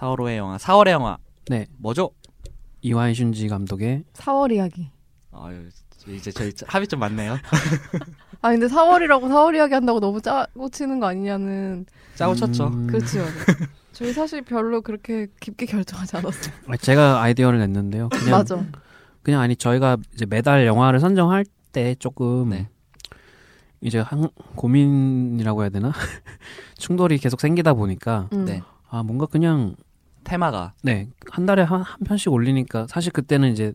4월호의 영화 4월의 영화 네. 뭐죠? 이와이 슌지 감독의 4월 이야기. 아유 이제 저희 합이 좀 많네요. 아 근데 4월이라고 4월 이야기 한다고 너무 짜고 치는 거 아니냐는 짜고 쳤죠. 음, 맞아. 저희 사실 별로 그렇게 깊게 결정하지 않았어요. 아, 제가 아이디어를 냈는데요. 그냥 맞아. 그냥 아니 저희가 이제 매달 영화를 선정할 때 조금 네. 이제 한 고민이라고 해야 되나 충돌이 계속 생기다 보니까 음. 네. 아 뭔가 그냥 테마가 네 한 달에 한, 한 편씩 올리니까 사실 그때는 이제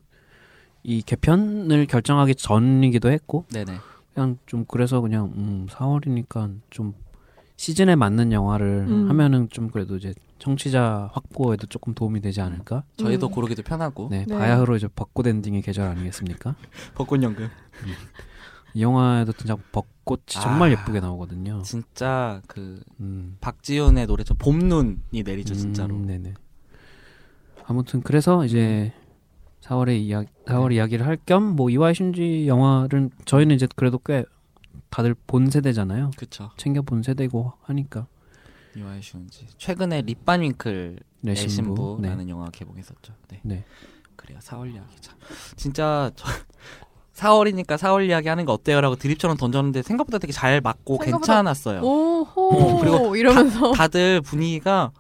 이 개편을 결정하기 전이기도 했고 네네. 그냥 좀 그래서 그냥 음 4월이니까 좀 시즌에 맞는 영화를 음. 하면은 좀 그래도 이제 청취자 확보에도 조금 도움이 되지 않을까? 저희도 음. 고르기도 편하고 네, 네. 바야흐로 이제 벚꽃 엔딩의 계절 아니겠습니까? 벚꽃 연금. 이 영화에도 진짜 벚꽃이 정말 아. 예쁘게 나오거든요. 진짜 그 음. 박지훈의 노래 좀 봄눈이 내리죠 진짜로. 음, 네네. 아무튼 그래서 이제 4월에 이야 4월 네. 이야기를 할 겸 뭐 이와이 슌지 영화를 저희는 이제 그래도 꽤 다들 본 세대잖아요. 그쵸. 챙겨 본 세대고 하니까. 이와이 슌지. 최근에 립반윙클 네, 의 신부. 신부라는 네. 영화 개봉했었죠. 네. 네. 그래요. 4월 이야기 참. 진짜 저 4월이니까 4월 이야기 하는 거 어때요라고 드립처럼 던졌는데 생각보다 되게 잘 맞고 생각보다- 괜찮았어요. 오호 어, 그리고 이러면서 다 들 분위기가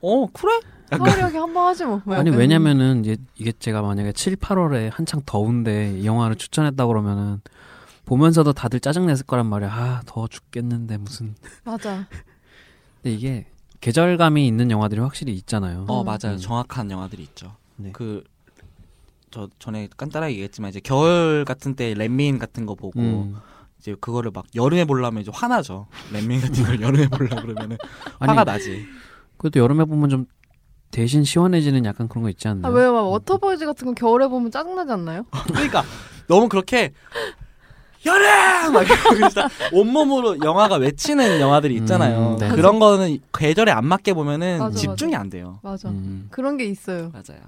어 그래? 4월 이야기 한번 하지 뭐. 아니 왜냐면은 이제 이게 제가 만약에 7, 8월에 한창 더운데 이 영화를 추천했다 그러면은 보면서도 다들 짜증 냈을 거란 말이야. 아, 더워 죽겠는데 무슨. 맞아. 근데 이게 계절감이 있는 영화들이 확실히 있잖아요. 어 음. 맞아요. 음. 정확한 영화들이 있죠. 네. 그 저 전에 간단하게 얘기했지만 이제 겨울 같은 때 Let Me In 같은 거 보고 음. 이제 그거를 막 여름에 보려면 이제 화나죠. Let Me In 같은 걸 여름에 보려 그러면은 아니, 화가 나지. 그래도 여름에 보면 좀 대신 시원해지는 약간 그런 거 있지 아 않나요? 왜요? 막 Water Boys 같은 거 겨울에 보면 짜증나지 않나요? 그러니까 너무 그렇게 여름 막 진짜 온몸으로 영화가 외치는 영화들이 있잖아요. 음, 네. 그런 거는 계절에 안 맞게 보면은 맞아, 집중이 맞아. 안 돼요. 맞아. 음. 그런 게 있어요. 맞아요.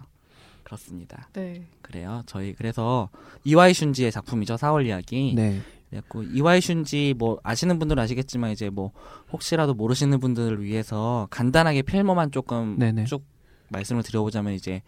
그렇습니다. 네. 그래요. 저희 그래서 이와이 슌지의 작품이죠. 4월 이야기. 네. 그래갖고 이와이 슌지 뭐 아시는 분들은 아시겠지만 이제 뭐 혹시라도 모르시는 분들을 위해서 간단하게 필모만 조금 네네. 쭉 말씀을 드려보자면 이제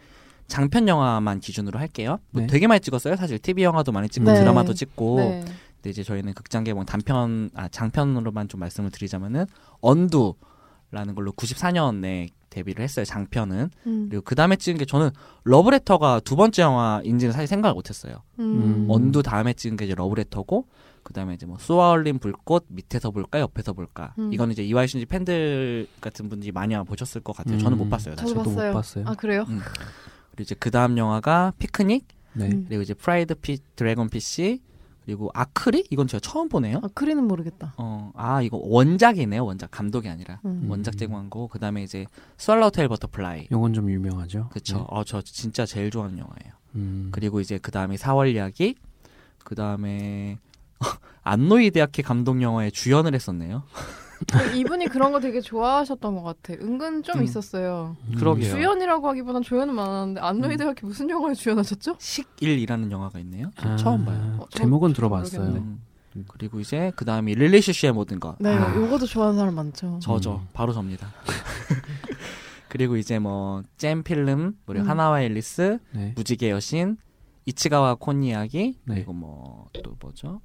장편 영화만 기준으로 할게요. 뭐 네. 되게 많이 찍었어요. 사실 TV 영화도 많이 찍고 네. 드라마도 찍고. 네. 근데 이제 저희는 극장 개봉 단편 아 장편으로만 좀 말씀을 드리자면은 Undo라는 걸로 94년에 데뷔를 했어요. 장편은. 음. 그리고 그 다음에 찍은 게 저는 Love Letter가 두 번째 영화인지는 사실 생각을 못했어요. 음. 음. Undo 다음에 찍은 게 이제 Love Letter고 그 다음에 이제 뭐 쏘아올린 불꽃 밑에서 볼까 옆에서 볼까 음. 이거는 이제 이와이 슌지 팬들 같은 분들이 많이 아마 보셨을 것 같아요. 저는 음. 못 봤어요. 사실. 저도 저도 못 봤어요. 봤어요. 아 그래요? 음. 그리고 이제 그 다음 영화가 Picnic 네. 음. 그리고 이제 프라이드 피 Dragon Fish 그리고 아크리 이건 제가 처음 보네요. 아 크리는 모르겠다. 어, 아 이거 원작이네요. 원작 감독이 아니라 음. 원작 제공한 거. 그다음에 이제 Swallowtail Butterfly. 요건 좀 유명하죠. 그쵸. 네. 어, 저 진짜 제일 좋아하는 영화예요. 음. 그리고 이제 그 다음에 4월 이야기. 그 다음에 안노 히데아키 감독 영화에 주연을 했었네요. 그 이분이 그런 거 되게 좋아하셨던 것 같아. 은근 좀 음. 있었어요. 음. 그러게요. 주연이라고 하기보단 조연은 많았는데 안노 음. 히데아키 무슨 영화에 주연하셨죠? 식일이라는 영화가 있네요. 저 아, 처음 봐요. 어, 저- 제목은 저 들어봤어요. 음. 그리고 이제 그 다음에 릴리슈슈의 모든 것. 네, 아. 요거도 좋아하는 사람 많죠. 저죠. 음. 바로 접니다. 그리고 이제 뭐 잼 필름, 그리고 음. 하나와 앨리스, 네. 무지개 여신, 이치가와 콘 이야기, 네. 그리고 뭐 또 뭐죠?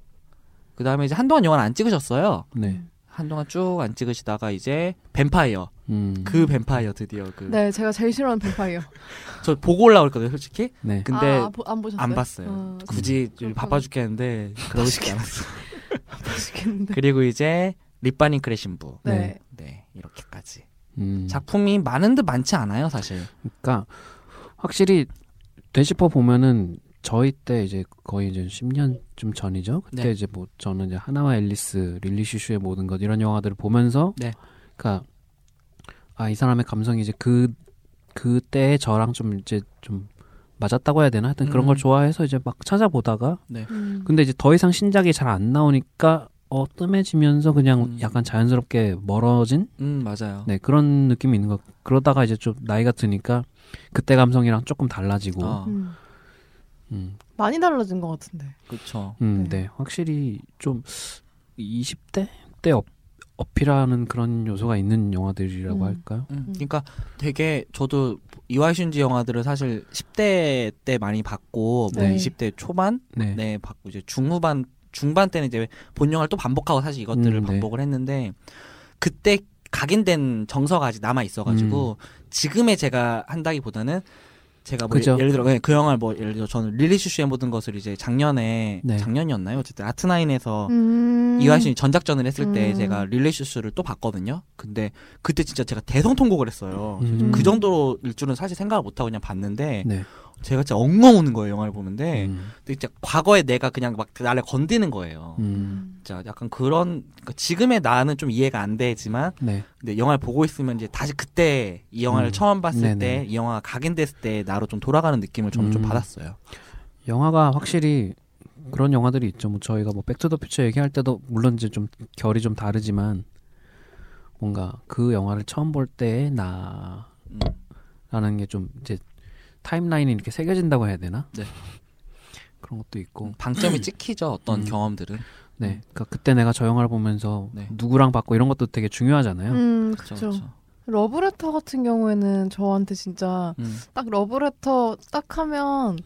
그 다음에 이제 한동안 영화를 안 찍으셨어요. 네. 한동안 쭉 안 찍으시다가 이제 뱀파이어, 음. 그 뱀파이어 드디어 그. 네, 제가 제일 싫어하는 뱀파이어. 저 보고 올라고 했거든요, 솔직히. 네. 근데 아, 보- 안 보셨어요? 안 봤어요. 어, 굳이 그렇구나. 바빠 죽겠는데 그러고 싶지 않았어. 보시겠는데. 그리고 이제 립바닝크의 신부. 네. 네, 이렇게까지. 음. 작품이 많은 듯 많지 않아요, 사실. 그러니까 확실히 되짚어 보면은 저희 때 이제 거의 이제 10년쯤 전이죠. 그때 네. 이제 뭐 저는 이제 하나와 앨리스, 릴리 슈슈의 모든 것 이런 영화들을 보면서 네. 그러니까 아 이 사람의 감성이 이제 그 그때의 저랑 좀 이제 좀 맞았다고 해야 되나? 하여튼 그런 음. 걸 좋아해서 이제 막 찾아보다가 음. 근데 이제 더 이상 신작이 잘 안 나오니까 어 뜸해지면서 그냥 음. 약간 자연스럽게 멀어진 음, 맞아요. 네 그런 느낌이 있는 것 그러다가 이제 좀 나이가 드니까 그때 감성이랑 조금 달라지고 어, 음. 음, 많이 달라진 것 같은데. 그쵸. 음, 네. 네 확실히 좀 20대 때 업, 어필하는 그런 요소가 있는 영화들이라고 음. 할까요? 음, 그러니까 되게 저도 이와이 슌지 영화들을 사실 10대 때 많이 봤고 뭐 네. 20대 초반 네. 네 봤고 이제 중후반 중반 때는 이제 본 영화를 또 반복하고 사실 이것들을 음, 네. 반복을 했는데 그때 각인된 정서가 아직 남아 있어가지고 지금의 제가 한다기보다는 제가 뭐 음. 그죠. 예를 들어 네, 그 영화를 뭐 예를 들어 저는 릴리 슈슈의 모든 것을 이제 작년에 네. 작년이었나요? 어쨌든 아트나인에서 음. 이화신이 전작전을 했을 때 음. 제가 릴리 슈슈를 또 봤거든요. 근데 그때 진짜 제가 대성통곡을 했어요. 음. 그 정도일 줄은 사실 생각을 못하고 그냥 봤는데 네. 제가 진짜 엉엉 우는 거예요 영화를 보는데 음. 근데 진짜 과거에 내가 그냥 막 나를 건드는 거예요. 음. 진짜 약간 그런 그러니까 지금의 나는 좀 이해가 안 되지만 네. 근데 영화를 보고 있으면 이제 다시 그때 이 영화를 음. 처음 봤을. 때 이 영화가 각인됐을 때 나로 좀 돌아가는 느낌을 저는 좀 음. 받았어요. 영화가 확실히 그런 영화들이 있죠. 뭐 저희가 뭐 백투더퓨처 얘기할 때도 물론 이제 좀 결이 좀 다르지만 뭔가 그 영화를 처음 볼 때의 나라는 음. 게좀 이제 timeline이 이렇게 새겨진다고 해야 되나? 네. 그런 것도 있고. 방점이 찍히죠 어떤 음. 경험들은. 네. 그러니까 그때 내가 저 영화를 보면서 네. 누구랑 봤고 이런 것도 되게 중요하잖아요. 음, 그렇죠. 러브레터 같은 경우에는 저한테 진짜 음. 딱 러브레터 딱 하면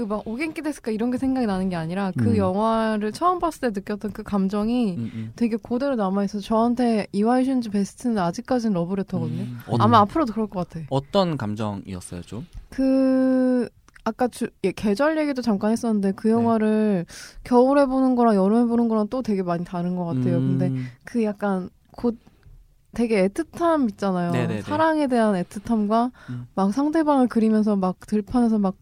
그 막 오겐키 데스까 이런 게 생각이 나는 게 아니라 그 음. 영화를 처음 봤을 때 느꼈던 그 감정이 음, 음. 되게 그대로 남아있어서 저한테 이와이 슌즈 베스트는 아직까지는 러브레터거든요. 음. 어, 아마 앞으로도 그럴 것 같아. 어떤 감정이었어요 좀? 그 아까 주, 예, 계절 얘기도 잠깐 했었는데 네. 그 영화를 겨울에 보는 거랑 여름에 보는 거랑 또 되게 많이 다른 것 같아요. 음. 근데 그 약간 곧 되게 애틋함 있잖아요. 네네네. 사랑에 대한 애틋함과 음. 막 상대방을 그리면서 막 들판에서 막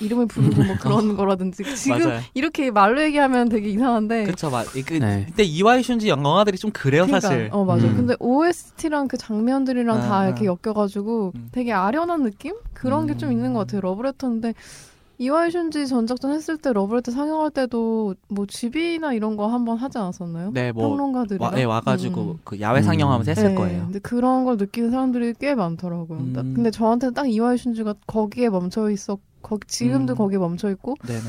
이름을 부르고 뭐 그런 거라든지 지금 맞아요. 이렇게 말로 얘기하면 되게 이상한데 그쵸, 맞. 그, 네. 그때 이와이 슌지 영화들이 좀 그래요, 그러니까, 사실. 어 맞아. 음. 근데 OST랑 그 장면들이랑 아, 다 아. 이렇게 엮여가지고 음. 되게 아련한 느낌 그런 게좀 음. 있는 것 같아요. 러브레터인데 이와이 슌지 전작전 했을 때 러브레터 상영할 때도 뭐 집이나 이런 거 한번 하지 않았었나요? 네, 뭐 평론가들이랑 와, 네, 와가지고 음, 음. 그 야외 상영하면서 했을 네, 거예요. 근데 그런 걸 느끼는 사람들이 꽤 많더라고요. 음. 딱- 근데 저한테는 딱 이와이 슌즈가 거기에 멈춰 있었. 거기 지금도 음. 거기에 멈춰 있고 네네.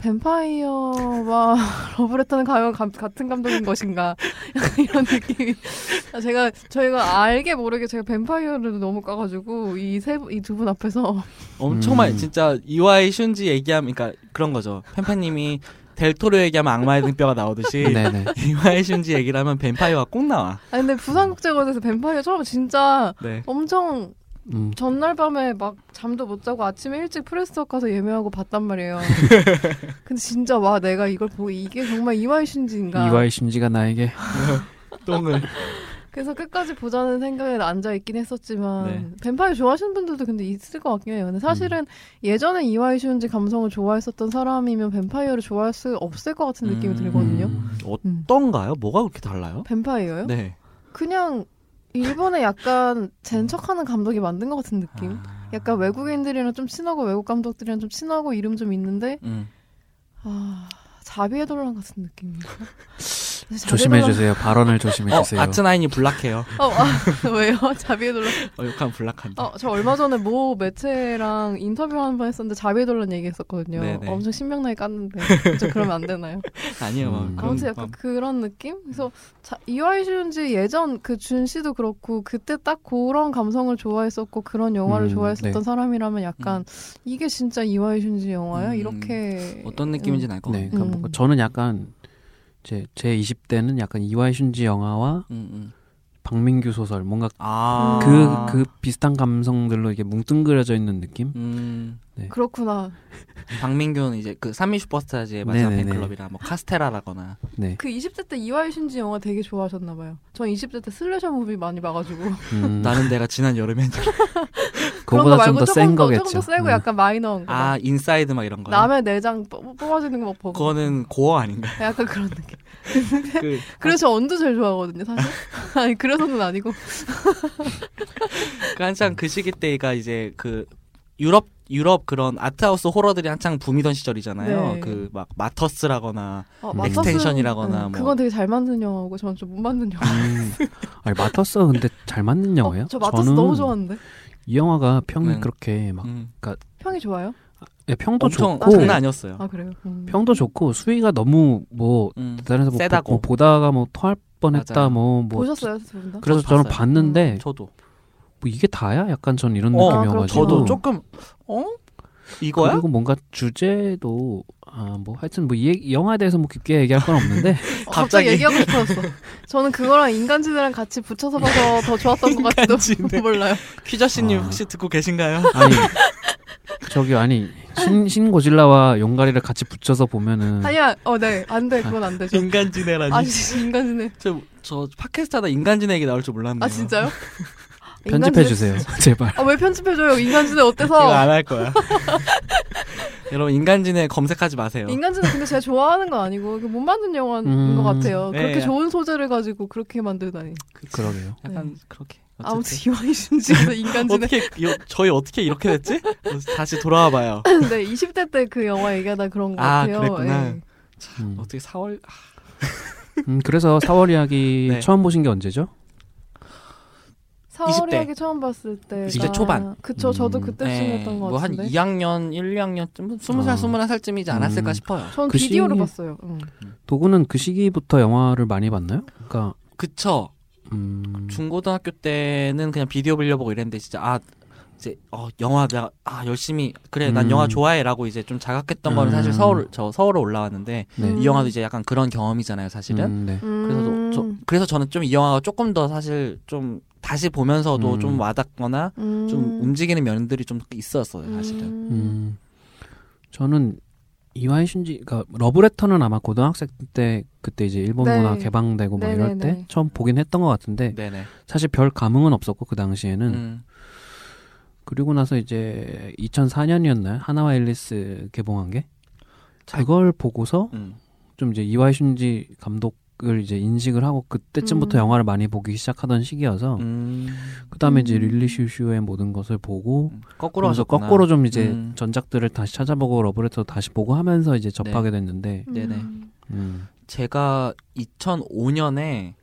뱀파이어와 러브레터는 과연 감- 같은 감독인 것인가 약간 이런 느낌이 아, 제가 저희가 알게 모르게 제가 뱀파이어를 너무 까가지고 이 세 이 두 분 앞에서 엄청 음. 많이 진짜 이와이 슌지 얘기하면 그러니까 그런 거죠. 팬팬님이 델토로 얘기하면 악마의 등뼈가 나오듯이. 이와이 슌지 얘기를 하면 뱀파이어가 꼭 나와. 아 근데 부산국제관에서 뱀파이어 처음 진짜 네. 엄청 음. 전날 밤에 막 잠도 못 자고 아침에 일찍 프레스업 가서 예매하고 봤단 말이에요. 근데 진짜 와 내가 이걸 보고 이게 정말 이와이 슌지인가 이와이 심지가 나에게 똥을. 그래서 끝까지 보자는 생각에 앉아 있긴 했었지만 네. 뱀파이어 좋아하시는 분들도 근데 있을 것 같긴 해요. 근데 사실은 예전에 이와이 슌지 감성을 좋아했었던 사람이면 뱀파이어를 좋아할 수 없을 것 같은 느낌이 음. 들거든요. 음. 음. 어떤가요? 뭐가 그렇게 달라요? 뱀파이어요? 네. 그냥 일본의 약간 젠 척하는 감독이 만든 것 같은 느낌. 아. 약간 외국인들이랑 좀 친하고 외국 감독들이랑 좀 친하고 이름 좀 있는데 음. 아 자비의 돌란 같은 느낌인가? 조심해 주세요. 발언을 조심해 어, 주세요. 아트나인이 블락해요. 어, 아, 왜요? 자비의 돌란. 어, 욕하면 블락한다. 어, 저 얼마 전에 모 매체랑 인터뷰 한번 했었는데 자비의 돌란 얘기했었거든요. 네네. 엄청 신명나게 깠는데 진짜 그러면 안 되나요? 아니에요. 뭐 음. 아무튼 약간 그런 느낌? 그래서 자, 이와이 슌지 예전 그 준 씨도 그렇고 그때 딱 그런 감성을 좋아했었고 그런 영화를 음, 좋아했었던 네. 사람이라면 약간 이게 진짜 이와이 슌지 영화야? 음, 이렇게 어떤 느낌인지는 알것 네, 같아요. 그러니까 음. 뭔가 저는 약간 제, 제 20대는 약간 이와이 슌지 영화와 음, 음. 박민규 소설 뭔가 아. 그, 그 비슷한 감성들로 이게 뭉뚱그려져 있는 느낌? 음. 그렇구나. 박민규는 이제 그 삼미 슈퍼스타즈의 마지막 네네네. 팬클럽이라 뭐 카스테라라거나 네. 그 20대 때 이와이 슌지 영화 되게 좋아하셨나 봐요. 전 20대 때 슬래셔 무비 많이 봐가지고 음, 나는 내가 지난 여름에 했 그런 거 그거보다 좀 말고 더 센 조금 더 거겠죠. 조금 더 세고 음. 약간 마이너한 거. 아 인사이드 막 이런 거. 남의 내장 뽑- 뽑아지는 거 막 보고. 그거는 gore 아닌가요? 약간 그런 느낌. 그 그래서 저 언두 제일 좋아하거든요, 사실. 아니 그래서는 아니고. 그 한창 그 시기 때가 이제 그 유럽 유럽 그런 arthouse 호러들이 한창 붐이던 시절이잖아요. 네. 그 막 마터스라거나 어, 엑스텐션이라거나 응, 뭐. 그건 되게 잘 만든 영화고 저는 좀못 만든 영화. 음. 아니 마터스 근데 잘 맞는 영화예요? 어, 저 마터스 저는 너무 좋아하는데. 이 영화가 평이 네. 그렇게 막 음, 평이 좋아요? 예, 평도 엄청 좋고 장난 아니었어요. 아 그래요. 음. 평도 좋고 수위가 너무 뭐 음, 대단해서 뭐 세다고. 보, 보다가 뭐 토할 뻔했다 맞아요. 뭐 뭐 보셨어요, 두분 다? 그래서 저는 봤어요. 봤는데 저도 뭐 이게 다야? 약간 전 이런 어, 느낌이어가지고 저도 조금 어 이거야? 그리고 뭔가 주제도 아 뭐 하여튼 뭐 이 영화에 대해서 뭐 깊게 얘기할 건 없는데 어, 갑자기 갑자기. 얘기하고 싶었어. 저는 그거랑 인간지대랑 같이 붙여서 봐서 더 좋았던 것 같기도 인간지대. 몰라요. 퀴저씨님 아. 혹시 듣고 계신가요? 아니 저기 아니 신, 신 고질라와 용가리를 같이 붙여서 보면은 아니야, 어, 네, 안 돼, 그건 안 되죠. 인간지대라니. 아, 진짜 인간지대. 저, 저 팟캐스트 하다 인간지대 얘기 나올 줄 몰랐네요. 아, 진짜요? 편집해 주세요 제발. 아, 왜 편집해 줘요? 인간지대 이거 어때서? 안할 거야. 여러분 인간지대 검색하지 마세요. 인간지대 근데 제가 좋아하는 건 아니고 못 만든 영화인 음. 것 같아요. 네. 그렇게 좋은 소재를 가지고 그렇게 만들다니. 그치. 그러게요. 약간 그렇게. 아무튼 어쨌든. 이완희 씨에서 인간지대. 어떻게 이- 저희 어떻게 이렇게 됐지? 다시 돌아와 봐요. 네, 20대 때 그 영화 얘기하다 그런 것 아, 같아요. 그랬구나. 예. 음. 어떻게 4월 음, 그래서 4월 이야기 네. 처음 보신 게 언제죠? 4월 20대. 이야기 처음 봤을 때. 20대 초반. 그쵸, 저도 음. 그때쯤이었던 것 뭐한 같은데. 2학년, 1, 2학년쯤 20살, 어. 21살쯤이지 않았을까 음. 싶어요. 전 그 비디오로 시기에- 봤어요. 응. 도구는 그 시기부터 영화를 많이 봤나요? 그러니까 그쵸. 음, 중고등학교 때는 그냥 비디오 빌려보고 이랬는데 진짜 아 이제 어 영화 내가 아 열심히 그래 난 음. 영화 좋아해라고 이제 좀 자각했던 거는 사실 음. 서울 저 서울로 올라왔는데 네. 음. 이 영화도 이제 약간 그런 경험이잖아요 사실은 음, 네. 그래서 음. 저, 그래서 저는 좀 이 영화가 조금 더 사실 좀 다시 보면서도 음. 좀 와닿거나 음. 좀 움직이는 면들이 좀 있었어요 사실은 음. 음, 저는 이와이 슌지, 그러니까 러브레터는 아마 고등학생 때 그때 이제 일본 네. 문화 개방되고 막 이럴 네네네. 때 처음 보긴 했던 것 같은데 네네 사실 별 감흥은 없었고 그 당시에는 음. 그리고 나서 이제 2004년이었나요? 하나와 앨리스 개봉한 게 그걸 보고서 음. 좀 이제 이와이 슌지 감독 을 이제 인식을 하고 그때쯤부터 음. 영화를 많이 보기 시작하던 시기여서 음. 그다음에 이제 음. 릴리 슈슈의 모든 것을 보고 음. 거꾸로 하셨구나. 거꾸로 좀 이제 음. 전작들을 다시 찾아보고 러브레터 다시 보고 하면서 이제 접하게 됐는데 네네. 제가 2005년에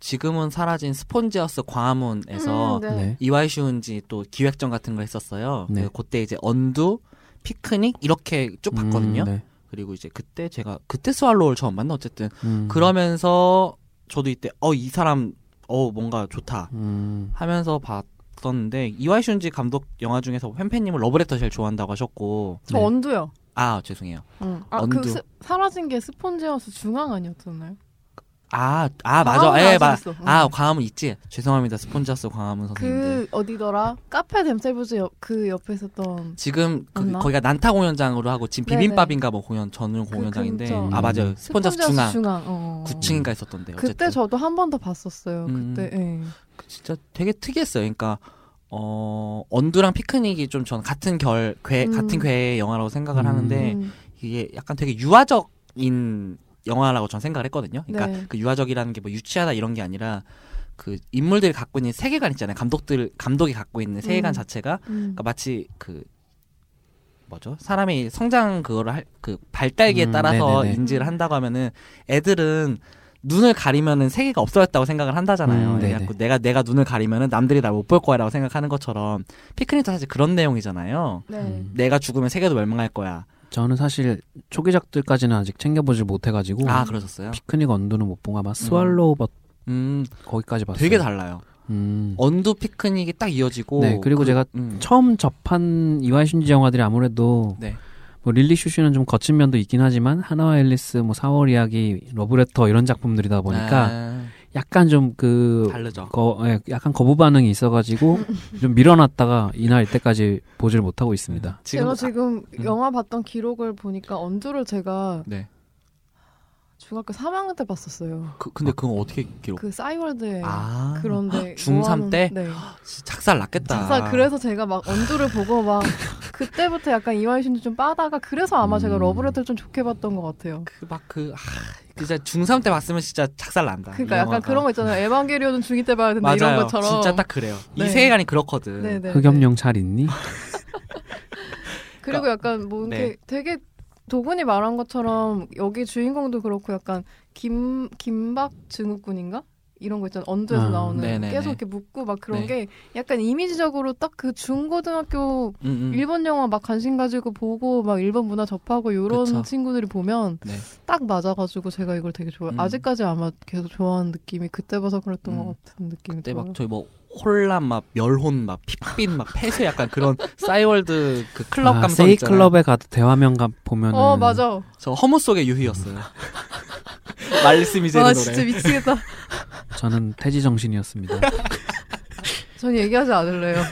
지금은 사라진 스폰지하우스 광화문에서 음, 네. 네. 이와이 슌지 또 기획전 같은 거 했었어요. 네. 그 그때 이제 언두, 피크닉 이렇게 쭉 봤거든요. 음, 네. 그리고 이제 그때 제가 그때 스왈로우를 처음 만나 어쨌든 음. 그러면서 저도 이때 어 이 사람 어 뭔가 좋다 음. 하면서 봤었는데 이와이 슌지 감독 영화 중에서 팬팬님은 러브레터 제일 좋아한다고 하셨고 저 네. 언두요. 아 죄송해요. 응. 아, 그. 스- 사라진 게 스폰지하우스 중앙 아니었었나요? 아, 아 맞아. 예, 마, 있어. 응. 아 광화문 있지. 죄송합니다. 스폰지하우스 광화문 선생님들. 그 어디더라? 카페 뎀셀브즈 옆, 그 옆에 있었던 지금 그, 맞나? 거기가 난타 공연장으로 하고 지금 네네. 비빔밥인가 뭐 공연 전용 그 공연장인데 근처. 아 맞아요 스폰지하우스 중앙 중앙. 어. 9층인가 있었던데 어쨌든 그때 저도 한 번 더 봤었어요. 음. 그때. 예. 그 진짜 되게 특이했어요. 그러니까 어 언두랑 피크닉이 좀 전 같은 결 괴 음. 같은 괴의 영화라고 생각을 음. 하는데 음. 이게 약간 되게 유아적인 영화라고 전 생각을 했거든요. 그러니까 네. 그 유아적이라는 게 뭐 유치하다 이런 게 아니라 그 인물들이 갖고 있는 세계관 있잖아요. 감독들 감독이 갖고 있는 세계관 음. 자체가 음. 그러니까 마치 그 뭐죠? 사람이 성장 그거를 할 그 발달기에 음, 따라서 네네네. 인지를 한다고 하면은 애들은 눈을 가리면은 세계가 없어졌다고 생각을 한다잖아요. 음. 그래갖고 내가 내가 눈을 가리면은 남들이 날 못 볼 거야라고 생각하는 것처럼 피크닉도 사실 그런 내용이잖아요. 네. 음. 내가 죽으면 세계도 멸망할 거야. 저는 사실 초기작들까지는 아직 챙겨보질 못해가지고 아 그러셨어요? 피크닉 언두는 못본거 아마 스왈로우 버 음 거기까지 봤어요. 되게 달라요. 음. 언두 피크닉이 딱 이어지고 네 그리고 그- 제가 음. 처음 접한 이와이 슌지 영화들이 아무래도 네. 뭐 릴리 슈슈는 좀 거친 면도 있긴 하지만 하나와 앨리스 뭐 4월 이야기 러브레터 이런 작품들이다 보니까 아, 약간 좀 그 다르죠. 거, 예, 약간 거부 반응이 있어가지고 좀 밀어놨다가 이날 이때까지 보질 못하고 있습니다. 제가 지금 음. 영화 봤던 기록을 보니까 언두를 제가 네. 중학교 3학년 때 봤었어요. 그, 근데 그건 어떻게 기록? 그 싸이월드에 아 그런데 중3 모아놓은- 때? 네. 작살 났겠다. 작사 그래서 제가 막 언두를 보고 막 그때부터 약간 슌지 좀 빠다가 그래서 아마 제가 음. 러브레터를 좀 좋게 봤던 것 같아요. 그 막그 진짜 중3 때 봤으면 진짜 작살 난다. 그러니까 이 약간 영화가. 그런 거 있잖아요. 에반게리온은 중2 때 봐야 된다. 이런 것처럼. 진짜 딱 그래요. 이 네. 세계관이 그렇거든. 네네. 흑염룡 잘 있니? 그리고 약간 뭐 이렇게 네. 되게 도군이 말한 것처럼 여기 주인공도 그렇고 약간 김 김박 증후군인가 이런 거 있잖아 언두에서 아, 나오는 네네네. 계속 이렇게 묻고 막 그런 네. 게 약간 이미지적으로 딱 그 중고등학교 음, 음. 일본 영화 막 관심 가지고 보고 막 일본 문화 접하고 이런 그쵸. 친구들이 보면 네. 딱 맞아가지고 제가 이걸 되게 좋아. 음. 아직까지 아마 계속 좋아하는 느낌이 그때 봐서 그랬던 음. 것 같은 느낌이 그때 들어요. 막 저희 뭐 혼란 막 멸혼 막 핏빛 막 폐쇄 약간 그런 싸이월드 그 클럽 아, 감성 세이 있잖아요. 클럽에 가도 대화면 가 보면은 어 맞아. 저 허무 속의 유희였어요. 말씀이 제는 아 노래. 진짜 미치겠다. 저는 태지 정신이었습니다. 전 얘기하지 않을래요.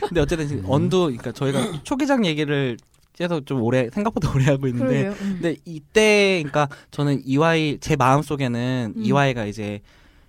근데 어쨌든 지금 언두 그러니까 저희가 초기작 얘기를 계속 좀 오래 생각보다 오래 하고 있는데. 음. 근데 이때 그러니까 저는 이와이 제 마음 속에는 음. 이와이가 이제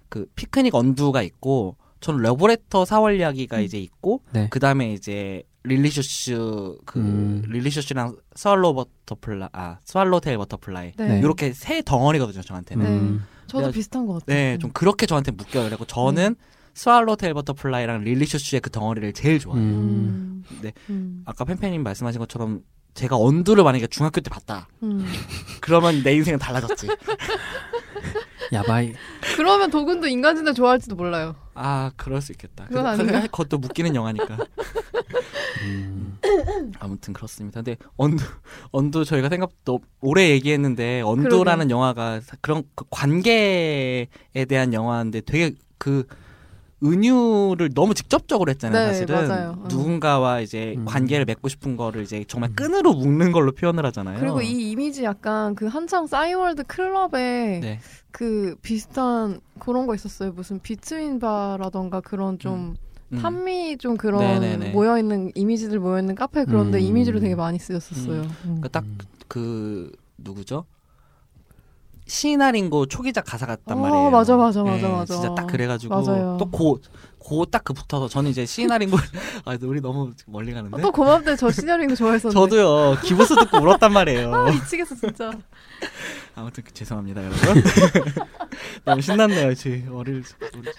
그 피크닉 언두가 있고 저는 러브레터 4월 이야기가 음. 이제 있고 네. 그 다음에 이제 릴리슈슈 그 음. 릴리슈슈랑 스왈로 버터플라 아 스왈로 테일 버터플라이 네. 네. 이렇게 세 덩어리거든요 저한테는. 음, 저도 내가- 비슷한 것 같아요. 네, 좀 그렇게 저한테 묶여요. 그리고 저는 스왈로 테일 버터플라이랑 릴리슈슈의 그 덩어리를 제일 좋아해요. 음. 음. 네. 음. 아까 팬팬님 말씀하신 것처럼 제가 언두를 만약에 중학교 때 봤다. 음. 그러면 내 인생은 달라졌지. 야바이. 그러면 도군도 인간진을 좋아할지도 몰라요. 아, 그럴 수 있겠다. 그건 근데 아닌가? 그것도 묶이는 영화니까. 음, 아무튼 그렇습니다. 근데 언두 언두 저희가 생각도 오래 얘기했는데 언두라는 영화가 사- 그런 그 관계에 대한 영화인데 되게 그 은유를 너무 직접적으로 했잖아요. 네, 사실은 맞아요. 어. 누군가와 이제 음. 관계를 맺고 싶은 거를 이제 정말 음. 끈으로 묶는 걸로 표현을 하잖아요. 그리고 이 이미지 약간 그 한창 싸이월드 클럽에 네. 그 비슷한 그런 거 있었어요. 무슨 비트윈 바라던가 그런 좀 음. 판미 좀 그런 네네네. 모여 있는 이미지들 모여 있는 카페 그런데 음. 이미지로 되게 많이 쓰였었어요. 음. 그러니까 딱 그 누구죠? 시나링고 초기작 가사 같단 어, 말이에요. 맞아, 맞아, 맞아, 네, 맞아. 진짜 딱 그래가지고 맞아요. 또고고딱그 붙어서 저는 이제 시나링고 아 우리 너무 멀리 가는데. 아, 또 고맙대 저 시나리오 좋아했었는데. 저도요 기부스 듣고 울었단 말이에요. 아 미치겠어 진짜. 아무튼 그- 죄송합니다 여러분. 너무 신났네요 저희 어릴 우리,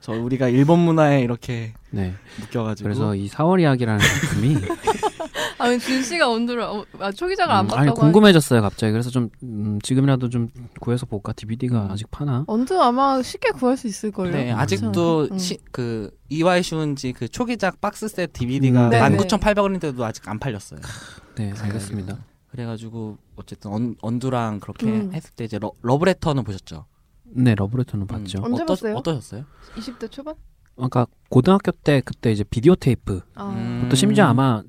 저 우리가 일본 문화에 이렇게 네. 묶여가지고. 그래서 이 4월 이야기라는 작품이 아니 준 씨가 온두를 어, 아, 초기작을 안 음, 봤다고. 아니 궁금해졌어요 갑자기. 그래서 좀 음, 지금이라도 좀 구해서 볼까? DVD가 음. 아직 파나? 언두 아마 쉽게 구할 수 있을 걸요. 네 음. 아직도 음. 시, 그 이와이 슌지 그 초기작 박스 셋 DVD가 음, 네. 19,800원인데도 아직 안 팔렸어요. 네, 알겠습니다. 그래가지고 어쨌든 언, 언두랑 그렇게 음. 했을 때 이제 러, 러브레터는 보셨죠? 네, 러브레터는 봤죠. 언제 어떠, 봤어요? 어떠셨어요? 20대 초반? 아까 고등학교 때 그때 이제 비디오 테이프. 아. 음. 또 심지어 아마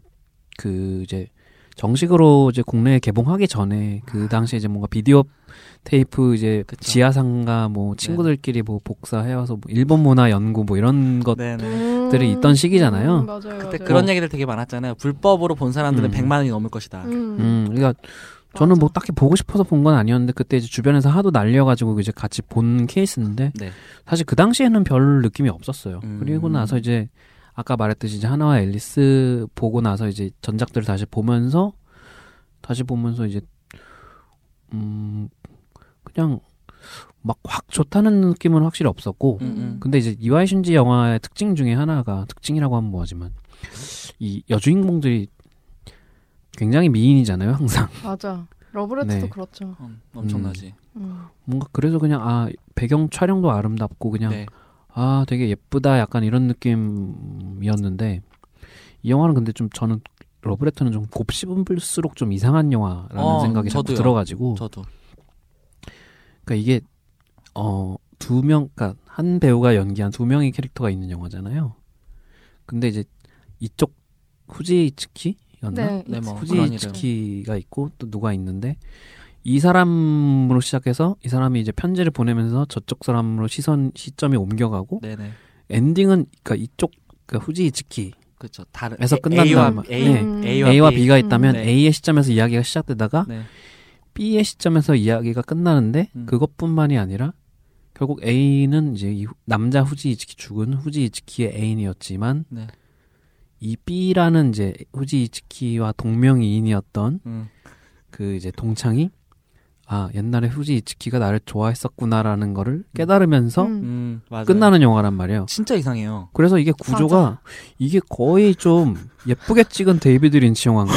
그 이제 정식으로 이제 국내에 개봉하기 전에 그 당시에 이제 뭔가 비디오 테이프 이제 그쵸. 지하상가 뭐 친구들끼리 뭐 복사해와서 뭐 일본 문화 연구 뭐 이런 것 네네. 음. 들이 있던 시기잖아요. 음, 맞아요. 그때 맞아요. 그런 얘기들 되게 많았잖아요. 불법으로 본 사람들은 음. 100만 원이 넘을 것이다. 음. 음, 그러니까 저는 뭐 딱히 보고 싶어서 본 건 아니었는데 그때 이제 주변에서 하도 날려가지고 이제 같이 본 케이스인데 네. 사실 그 당시에는 별 느낌이 없었어요. 음. 그리고 나서 이제 아까 말했듯이 이제 하나와 앨리스 보고 나서 이제 전작들을 다시 보면서 다시 보면서 이제 음 그냥 막 확 좋다는 느낌은 확실히 없었고 음, 음. 근데 이제 이와이 슌지 영화의 특징 중에 하나가 특징이라고 하면 뭐하지만 이 여주인공들이 굉장히 미인이잖아요 항상 맞아. 러브레터도 네. 그렇죠. 음, 엄청나지. 음. 뭔가 그래서 그냥 아 배경 촬영도 아름답고 그냥 네. 아 되게 예쁘다 약간 이런 느낌이었는데 이 영화는 근데 좀 저는 러브레터는 좀 곱씹을수록 좀 이상한 영화라는 어, 생각이 자꾸 저도요. 들어가지고 저도. 그러니까 이게 어 두 명 그러니까 한 배우가 연기한 두 명의 캐릭터가 있는 영화잖아요. 근데 이제 이쪽 후지츠키였나? 네. 네, 뭐. 후지츠키가 있고 또 누가 있는데 이 사람으로 시작해서 이 사람이 이제 편지를 보내면서 저쪽 사람으로 시선 시점이 옮겨가고 네네. 엔딩은 그러니까 이쪽 그러니까 후지츠키 그렇죠. 다른 에서 끝난다. A와 A, 네. 음. A와, A와 B. B가 있다면 네. A의 시점에서 이야기가 시작되다가 네. B의 시점에서 이야기가 끝나는데 음. 그것뿐만이 아니라 결국 A는 이제 이 후- 남자 후지 이츠키 죽은 후지 이츠키의 애인이었지만 네. 이 B라는 이제 후지 이츠키와 동명이인이었던 음. 그 이제 동창이 아 옛날에 후지 이츠키가 나를 좋아했었구나라는 거를 깨달으면서 음. 음. 끝나는 영화란 말이에요. 진짜 이상해요. 그래서 이게 구조가 이게 거의 좀 예쁘게 찍은 데이비드 린치 영화인가?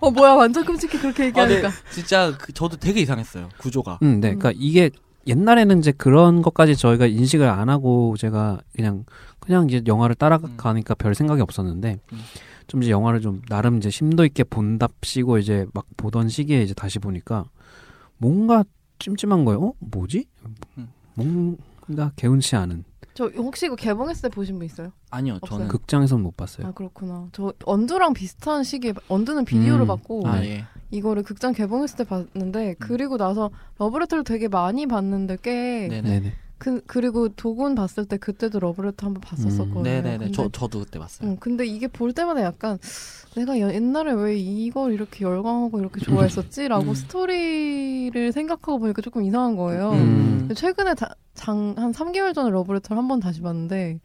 어 뭐야 완전 끔찍해 그렇게 아, 네. 얘기하니까. 진짜 그, 저도 되게 이상했어요. 구조가. 음, 네. 그러니까 이게 옛날에는 이제 그런 것까지 저희가 인식을 안 하고 제가 그냥 그냥 이제 영화를 따라가니까 별 생각이 없었는데 음. 좀 이제 영화를 좀 나름 이제 심도 있게 본답시고 이제 막 보던 시기에 이제 다시 보니까 뭔가 찜찜한 거예요. 어? 뭐지? 음. 뭔가 개운치 않은 저 혹시 이거 개봉했을 때 보신 분 있어요? 아니요, 없어요. 저는 극장에서는 못 봤어요. 아 그렇구나. 저 언두랑 비슷한 시기에 언두는 비디오를 음. 봤고 아, 네. 예. 이거를 극장 개봉했을 때 봤는데 그리고 나서 러브레터를 되게 많이 봤는데 꽤 네네. 그, 그리고 도군 봤을 때 그때도 러브레터 한번 봤었었거든요. 음. 네네네. 근데, 저 저도 그때 봤어요. 응, 근데 이게 볼 때마다 약간 내가 여- 옛날에 왜 이걸 이렇게 열광하고 이렇게 좋아했었지라고 음. 스토리를 생각하고 보니까 조금 이상한 거예요. 음. 최근에 다, 장, 한 3개월 전에 러브레터를 한 번 다시 봤는데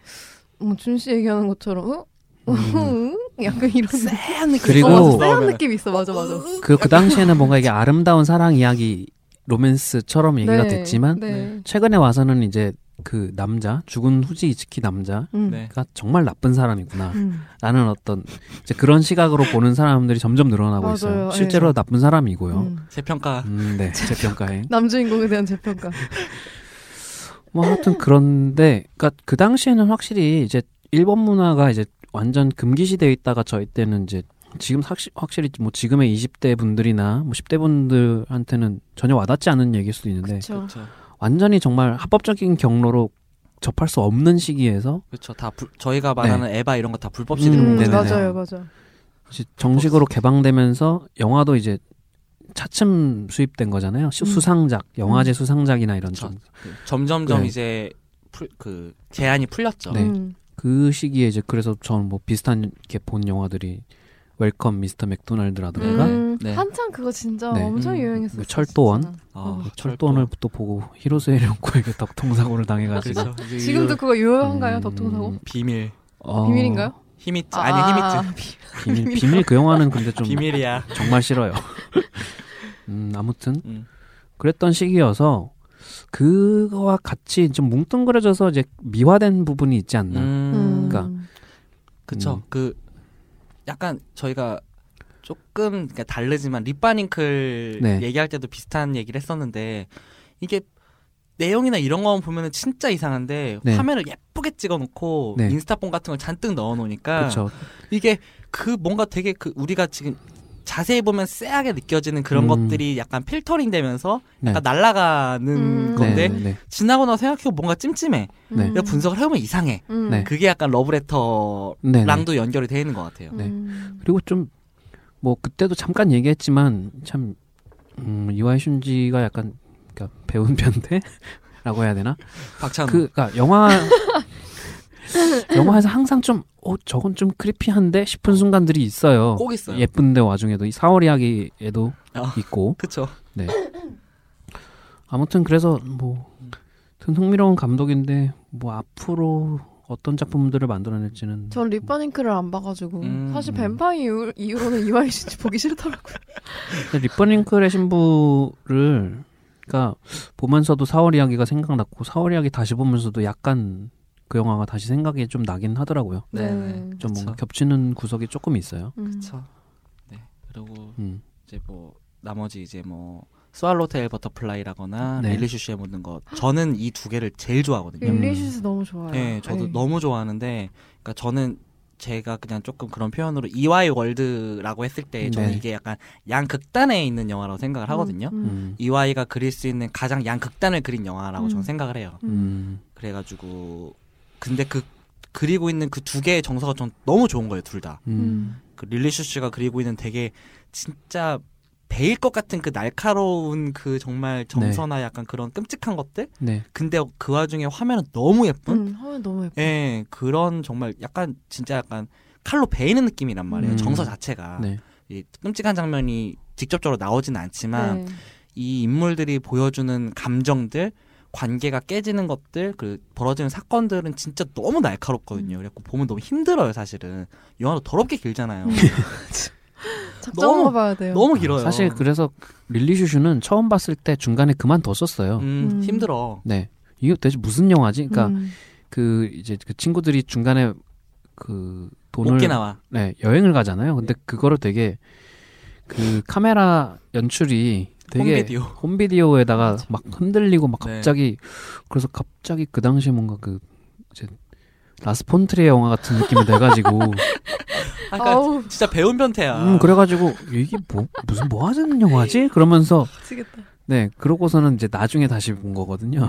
뭐 준씨 얘기하는 것처럼 응? 응? 약간 이런 쎄한 느낌. 그리고- 어, 어, 쎄한 느낌이 있어 맞아 맞아 그, 그 당시에는 뭔가 이게 아름다운 사랑 이야기 로맨스처럼 얘기가 네, 됐지만 네. 최근에 와서는 이제 그 남자 죽은 후지 이츠키 남자가 음. 네. 정말 나쁜 사람이구나 음. 라는 어떤 이제 그런 시각으로 보는 사람들이 점점 늘어나고 맞아요. 있어요. 예. 실제로 나쁜 사람이고요. 음. 제 평가. 음, 네, 제 평가에. 남주인공에 대한 재평가 뭐 하여튼 그런데, 그니까 그 당시에는 확실히 이제 일본 문화가 이제 완전 금기시되어 있다가 저희 때는 이제 지금 확실, 확실히 뭐 지금의 20대 분들이나 뭐 10대 분들한테는 전혀 와닿지 않는 얘기일 수도 있는데 그렇죠. 완전히 정말 합법적인 경로로 접할 수 없는 시기에서 그렇죠. 다 불- 저희가 말하는 에바 이런 거 다 불법 CD로 음, 네네네. 맞아요 맞아 정식으로 개방되면서 영화도 이제 차츰 수입된 거잖아요. 수- 음. 수상작, 영화제 음. 수상작이나 이런 그쵸. 좀. 그 점점점 네. 이제 풀, 그 제한이 풀렸죠. 네. 음. 그 시기에 이제 그래서 저는 뭐 비슷한 게 본 영화들이 웰컴 미스터 맥도날드라든가 음, 네. 한창 그거 진짜 네. 엄청 음. 유행했었어 그 철도원? 아, 어. 철도원을 또 보고 히로세 료코에게 덕통사고를 당해가지고 그렇죠. 지금도 그거 유효한가요 음, 덕통사고 비밀 어, 비밀인가요? ひみつ 아니 ひみつ 비- 비밀? 비밀 그 영화는 근데 좀 비밀이야. 정말 싫어요. 음, 아무튼 음. 그랬던 시기여서 그거와 같이 좀 뭉뚱그려져서 이제 미화된 부분이 있지 않나. 음, 그러니까 그쵸. 음. 그 약간 저희가 조금 그러니까 다르지만 립바닝클 네. 얘기할 때도 비슷한 얘기를 했었는데 이게 내용이나 이런 거 보면은 진짜 이상한데 네. 화면을 예쁘게 찍어놓고 네. 인스타폰 같은 걸 잔뜩 넣어놓으니까 그렇죠. 이게 그 뭔가 되게 그 우리가 지금 자세히 보면 쎄하게 느껴지는 그런 음. 것들이 약간 필터링 되면서 네. 약간 날아가는 음. 건데 네, 네, 지나고 나서 생각해보면 뭔가 찜찜해. 네. 내가 분석을 해보면 이상해. 음. 네. 그게 약간 러브레터랑도 네, 네. 연결이 돼 있는 것 같아요. 네. 음. 그리고 좀 뭐 그때도 잠깐 얘기했지만 참 음, 이와이 슌지가 약간 그러니까 배운 변태라고 해야 되나? 박찬호. 그 그러니까 영화 영화에서 항상 좀 어, 저건 좀 크리피한데 싶은 순간들이 있어요. 꼭 있어요. 예쁜데 와중에도 이 4월 이야기에도 어. 있고 그쵸. 아무튼 그래서 뭐 흥미로운 감독인데 뭐 앞으로 어떤 작품들을 만들어낼지는 전 립바닝크를 안 봐가지고 음. 사실 뱀파이 이후, 이후로는 이와이 씨 보기 싫더라고요. 근데 리퍼링클의 신부를 그러니까 보면서도 4월 이야기가 생각났고 4월 이야기 다시 보면서도 약간 그 영화가 다시 생각이 좀 나긴 하더라고요. 네. 좀 뭔가 그쵸. 겹치는 구석이 조금 있어요. 음. 그쵸. 네. 그리고 음. 이제 뭐 나머지 이제 뭐 스왈로테일 버터플라이라거나 네. 릴리슈슈의 모든 것 저는 이 두 개를 제일 좋아하거든요. 음. 릴리슈슈 너무 좋아요. 네, 저도 네. 너무 좋아하는데, 그러니까 저는 제가 그냥 조금 그런 표현으로 이와이 월드라고 했을 때 저는 네. 이게 약간 양극단에 있는 영화라고 생각을 하거든요. 음. 음. 이와이가 그릴 수 있는 가장 양극단을 그린 영화라고 음. 저는 생각을 해요. 음. 그래가지고 근데 그 그리고 있는 그 두 개의 정서가 전 너무 좋은 거예요, 둘 다. 음. 그 릴리슈 씨가 그리고 있는 되게 진짜 배일 것 같은 그 날카로운 그 정말 정서나 약간 그런 끔찍한 것들. 네. 근데 그 와중에 화면은 너무 예쁜. 음, 화면 너무 예뻐. 예, 그런 정말 약간 진짜 약간 칼로 베이는 느낌이란 말이에요. 음. 정서 자체가. 네. 이 끔찍한 장면이 직접적으로 나오지는 않지만 네. 이 인물들이 보여주는 감정들, 관계가 깨지는 것들, 그 벌어지는 사건들은 진짜 너무 날카롭거든요. 음. 그래갖고 보면 너무 힘들어요, 사실은. 영화도 더럽게 길잖아요. 음. 작정하고 너무- 봐야 돼요. 너무 길어요. 사실 그래서 릴리슈슈는 처음 봤을 때 중간에 그만뒀었어요. 음, 음. 힘들어. 네. 이게 대체 무슨 영화지? 그러니까 음. 그 이제 그 친구들이 중간에 그 돈을. 네, 여행을 가잖아요. 근데 그거를 되게 그 카메라 연출이 되게 홈비디오. 홈비디오에다가 맞아. 막 흔들리고 막 네. 갑자기 그래서 갑자기 그 당시에 뭔가 그 이제 라스폰트리의 영화 같은 느낌이 돼가지고 아, 그러니까 아우 진짜 배운 변태야. 음 그래가지고 이게 뭐 무슨 뭐 하자는 영화지 그러면서 미치겠다. 네 그러고서는 이제 나중에 다시 본 거거든요.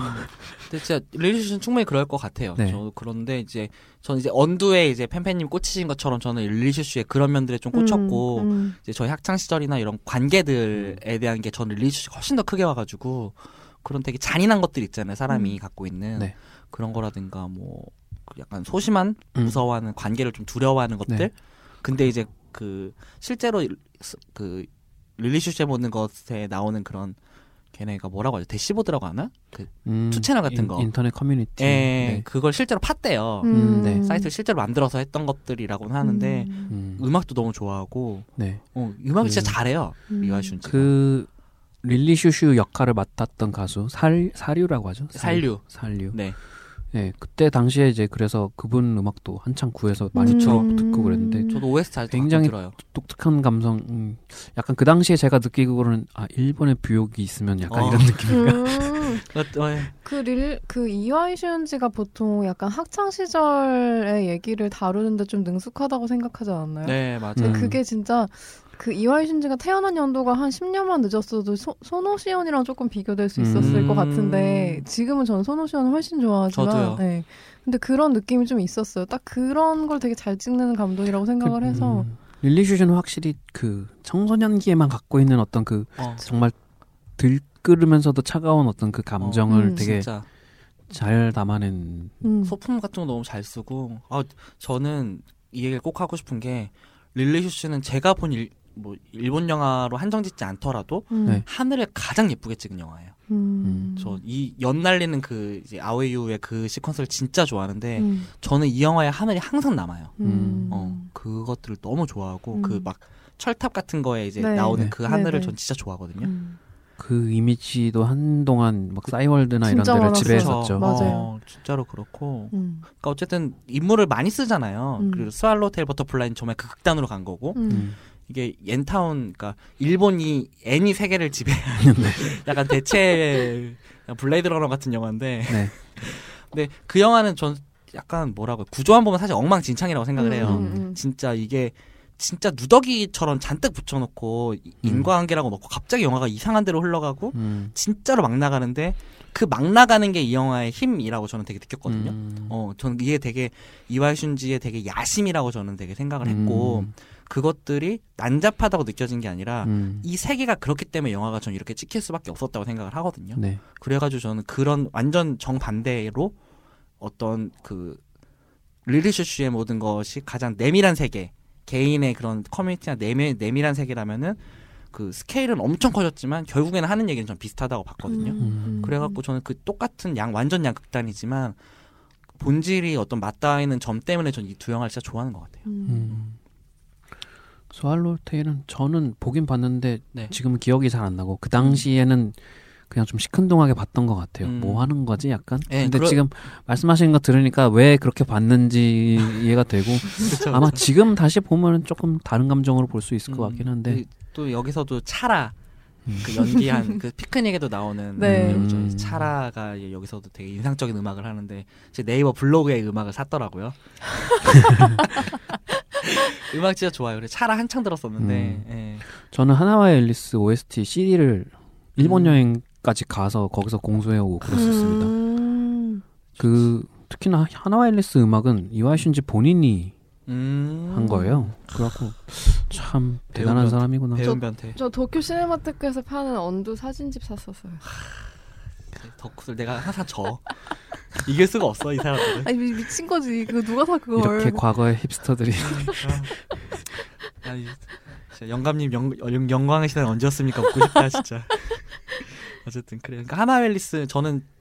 근데 진짜 릴리슈는 충분히 그럴 것 같아요. 네. 저 그런데 이제 저는 이제 언두에 이제 팬팬님 꽂히신 것처럼 저는 릴리슈의 그런 면들에 좀 꽂혔고 음, 음. 이제 저희 학창 시절이나 이런 관계들에 대한 게 저는 릴리슈가 훨씬 더 크게 와가지고 그런 되게 잔인한 것들 있잖아요. 사람이 음. 갖고 있는 네. 그런 거라든가 뭐 약간 소심한 음. 무서워하는 관계를 좀 두려워하는 것들. 네. 근데 이제 그 실제로 그 릴리슈슈의 모든 것에 나오는 그런 걔네가 뭐라고 하죠? 대시보드라고 하나? 그 음, 투 채널 같은 거. 인, 터넷 커뮤니티. 예, 네. 그걸 실제로 팠대요. 음, 네. 사이트를 실제로 만들어서 했던 것들이라고는 하는데 음. 음, 음악도 너무 좋아하고 네. 어, 음악을 진짜 그- 잘해요. 음. 이와이 슌지. 그 릴리 슈슈 역할을 맡았던 가수 살 사류라고 하죠. 살류. 살류. 네. 네, 그때 당시에 이제 그래서 그분 음악도 한창 구해서 많이 음. 들어 듣고 그랬는데 저도 OST 잘 굉장히 들어요. 독특한 감성. 음, 약간 그 당시에 제가 느끼기로는 아 일본의 부욕이 있으면 약간 어. 이런 느낌인가. 음. 어, 어, 예. 그릴그 그 이와이 슈운지가 보통 약간 학창 시절의 얘기를 다루는데 좀 능숙하다고 생각하지 않았나요? 네, 맞아요. 근데 음. 그게 진짜 그 이와이 슌지가 태어난 연도가 한 10년만 늦었어도 소, 소노시온이랑 조금 비교될 수 있었을 음. 것 같은데 지금은 저는 소노시온을 훨씬 좋아하지만 저도요. 네. 근데 그런 느낌이 좀 있었어요. 딱 그런 걸 되게 잘 찍는 감독이라고 생각을 해서 음, 릴리 슈슈는 확실히 그 청소년기에만 갖고 있는 어떤 그 어, 정말 들끓으면서도 차가운 어떤 그 감정을 음. 되게 진짜 잘 담아낸 음. 소품 같은 거 너무 잘 쓰고 아 저는 이 얘기를 꼭 하고 싶은 게 릴리 슈씨는 제가 본 일, 뭐 일본 영화로 한정짓지 않더라도 음. 네. 하늘을 가장 예쁘게 찍은 영화예요. 음. 저이 연날리는 그 이제 아웨이유의 그 시퀀스를 진짜 좋아하는데 음. 저는 이 영화의 하늘이 항상 남아요. 음. 어 그것들을 너무 좋아하고 음. 그막 철탑 같은 거에 이제 네. 나오는 네. 그 하늘을 네, 네. 전 진짜 좋아하거든요. 음. 그 이미지도 한동안 막 싸이월드나 이런 진짜 데를. 지배했었죠. 맞아요. 어, 진짜로 그렇고. 음. 그러니까 어쨌든 인물을 많이 쓰잖아요. 음. 그리고 스왈로테일 버터플라이는 정말 그 극단으로 간 거고 음. 음. 이게 엔타운 그러니까 일본이 엔이 세계를 지배한 네. 약간 대체 블레이드 러너 같은 영화인데 네. 근데 그 영화는 전 약간 뭐라고 구조만 보면 사실 엉망진창이라고 생각을 해요. 음, 음, 음. 진짜 이게 진짜 누더기처럼 잔뜩 붙여놓고 이- 인과관계라고 넣고 갑자기 영화가 이상한 데로 흘러가고 음. 진짜로 막 나가는데 그 막 나가는 게 이 영화의 힘이라고 저는 되게 느꼈거든요. 음. 어, 저는 이게 되게 이와슌지의 되게 야심이라고 저는 되게 생각을 했고 음. 그것들이 난잡하다고 느껴진 게 아니라 음. 이 세계가 그렇기 때문에 영화가 전 이렇게 찍힐 수밖에 없었다고 생각을 하거든요. 네. 그래가지고 저는 그런 완전 정반대로 어떤 그 릴리슈슈의 모든 것이 가장 내밀한 세계, 개인의 그런 커뮤니티나 내밀, 내밀한 세계라면은 그 스케일은 엄청 커졌지만 결국에는 하는 얘기는 좀 비슷하다고 봤거든요. 음. 그래갖고 저는 그 똑같은 양 완전 양극단이지만 본질이 어떤 맞닿아 있는 점 때문에 전이두 영화를 진짜 좋아하는 것 같아요. 음. 음. 스왈로테일은 저는 보긴 봤는데 네. 지금은 기억이 잘 안 나고 그 당시에는 그냥 좀 시큰둥하게 봤던 것 같아요. 음. 뭐 하는 거지 약간. 네, 근데 그러- 지금 말씀하시는 거 들으니까 왜 그렇게 봤는지 이해가 되고 그쵸, 아마 그쵸. 지금 다시 보면 조금 다른 감정으로 볼 수 있을 것 음, 같긴 한데. 그- 또 여기서도 차라 음. 그 연기한 그 피크닉에도 나오는 네. 배우죠. 음. 차라가 여기서도 되게 인상적인 음악을 하는데 제 네이버 블로그에 음악을 샀더라고요. 음악 진짜 좋아요. 그래 차라 한창 들었었는데 음. 예. 저는 하나와 앨리스 OST CD를 일본 음. 여행까지 가서 거기서 공수해 오고 그랬었습니다. 음. 그 특히나 하나와 앨리스 음악은 이와이 슌지 본인이 음. 한 거예요. 그래갖고 참 대단한 배운 변- 사람이구나. 배운 변태. 저 도쿄 시네마테크에서 파는 언두 사진집 샀었어요. 덕후들 내가 항상 져. 이길 수가 없어 이 사람들은. 아니 미, 미친 거지. 그거 누가 사 그걸? 이렇게 과거의 힙스터들이 아, 이- 진짜 영감님 영, 영, 영광의 시간 언제였습니까? 묻고 싶다 진짜. 어쨌든 그래. 그러니까 하나웰리스 저는 어,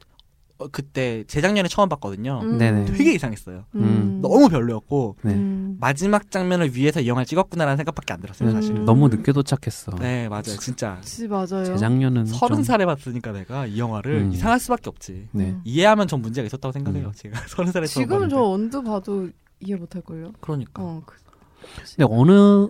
그때 재작년에 처음 봤거든요. 음. 네네. 되게 이상했어요. 음. 너무 별로였고 네. 음. 마지막 장면을 위해서 이 영화를 찍었구나라는 생각밖에 안 들었어요, 사실은. 음. 너무 늦게 도착했어. 네, 맞아요. 진짜 지 맞아요. 재작년은 서른 좀- 살에 봤으니까 내가 이 영화를 음. 이상할 수밖에 없지. 네. 음. 이해하면 전 문제가 있었다고 생각해요. 음. 제가 서른 살에 봤는데. 저 언두 봐도 이해 못할 걸요. 그러니까 어. 그- 근데 어느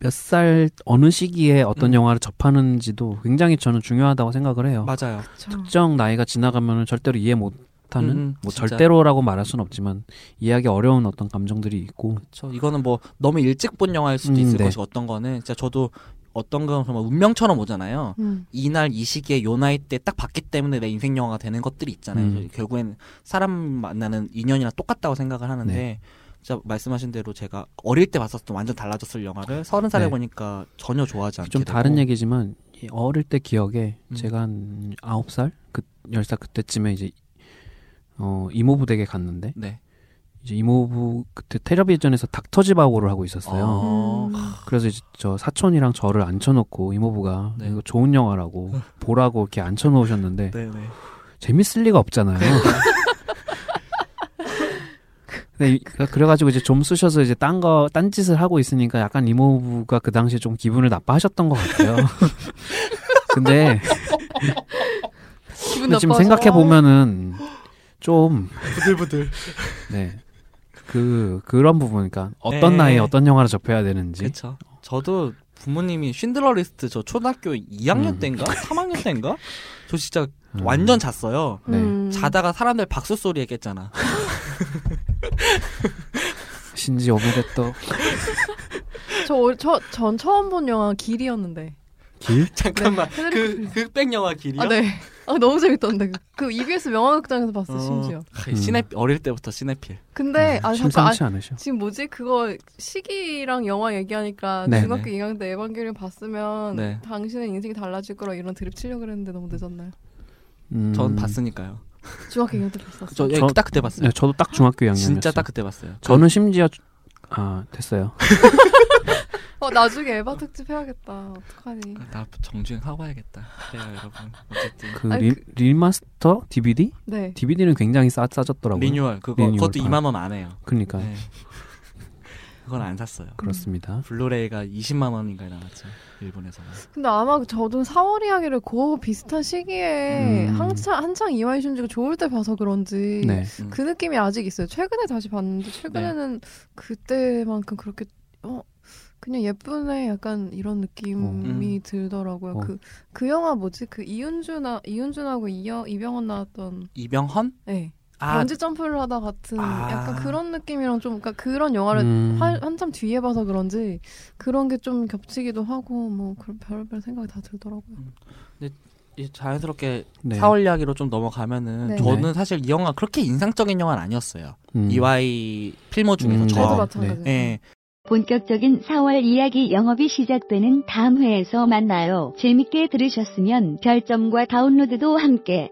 몇 살 어느 시기에 어떤 음. 영화를 접하는지도 굉장히 저는 중요하다고 생각을 해요. 맞아요. 그쵸. 특정 나이가 지나가면 절대로 이해 못 하는 음, 뭐 진짜. 절대로라고 말할 수는 없지만 이해하기 어려운 어떤 감정들이 있고 그렇죠. 이거는 뭐 너무 일찍 본 영화일 수도 음, 있을 네. 것이고 어떤 거는 진짜 저도 어떤 건 정말 운명처럼 오잖아요. 음. 이날 이 시기에 요 나이 때 딱 봤기 때문에 내 인생 영화가 되는 것들이 있잖아요. 음. 결국엔 사람 만나는 인연이랑 똑같다고 생각을 하는데 네. 진짜 말씀하신 대로 제가 어릴 때 봤었던 완전 달라졌을 영화를 서른 살에 네. 보니까 전혀 좋아하지 않게 좀 되고. 다른 얘기지만 이 어릴 때 기억에 음. 제가 한 아홉 살, 그 열 살 그때쯤에 이제 어 이모부 댁에 갔는데 네. 이제 이모부 그때 텔레비전에서 닥터지바고를 하고 있었어요. 어. 음. 그래서 이제 저 사촌이랑 저를 앉혀놓고 이모부가 네. 이거 좋은 영화라고 보라고 이렇게 앉혀놓으셨는데 네, 네. 재밌을 리가 없잖아요. 이- 그- 그래가지고 이제 좀 쑤셔서 이제 딴 거, 딴 짓을 하고 있으니까 약간 이모부가 그 당시에 좀 기분을 나빠하셨던 것 같아요. 근데, 기분 근데 지금. 생각해 보면은 좀, 부들부들. 네. 그, 그런 부분, 그러니까 어떤 네. 나이에 어떤 영화를 접해야 되는지. 그렇죠. 저도 부모님이 쉰들러 리스트 저 초등학교 2학년 음. 때인가 3학년 때인가 저 진짜 음. 완전 잤어요. 네. 음. 자다가 사람들 박수 소리에 깼잖아. 신지 오메데또 저, 어- 저, 전 처음 본 영화 길이었는데. 길? 잠깐만. 네, 그 흑백 영화 길이요? 아, 네. 아, 너무 재밌던데. 그, 그 EBS 명화극장에서 봤어, 심지어. 어, 시네 어릴 때부터 시네필. 근데, 아, 잠깐. 아. 지금 뭐지? 그거 시기랑 영화 얘기하니까 네, 중학교 네. 2학년 때 에반게리온 봤으면 네. 당신의 인생이 달라질 거라 이런 드립 치려고 그랬는데 너무 늦었나요? 음. 전 봤으니까요. 중학교 2학년 때 봤었어. 저 예, 저- 딱 그때 봤어요. 네, 저도 딱 중학교 2학년이었어요. 진짜 딱 그때 봤어요. 저는 심지어, 주- 아, 됐어요. 어, 나중에 에바 특집 해야겠다. 어떡하니. 나 정주행 하고 와야겠다. 그래요, 여러분. 어쨌든 그 아니, 리, 그- 리마스터 DVD? 네. DVD는 굉장히 싸, 싸졌더라고요. 리뉴얼 그거 리뉴얼. 그것도 아. 2만 원 안 해요. 그러니까 네. 그건 안 샀어요. 그렇습니다. 블루레이가 20만 원인가에 나왔죠. 일본에서는. 근데 아마 저도 4월 이야기를 그 비슷한 시기에 음. 한창, 한창 이와이 슌지가 좋을 때 봐서 그런지 네. 음. 그 느낌이 아직 있어요. 최근에 다시 봤는데 최근에는 그때만큼 그렇게 어 그냥 예쁘네 약간 이런 느낌이 음. 들더라고요. 어. 그그 영화 뭐지? 그 이윤주나 이윤준하고 이여, 이병헌 나왔던 이병헌? 네. 아, 번지 점프를 하다 같은 아. 약간 그런 느낌이랑 좀 그러니까 그런 영화를 음, 한, 한참 뒤에 봐서 그런지 그런 게 좀 겹치기도 하고 뭐 그런 별별 생각이 다 들더라고요. 이 자연스럽게 네. 4월 이야기로 좀 넘어가면은 네. 저는 사실 이 영화 그렇게 인상적인 영화는 아니었어요. 음. 이와이 필모 중에서 음, 저. 네. 마찬가지예요. 예. 본격적인 4월 이야기 영업이 시작되는 다음 회에서 만나요. 재밌게 들으셨으면 별점과 다운로드도 함께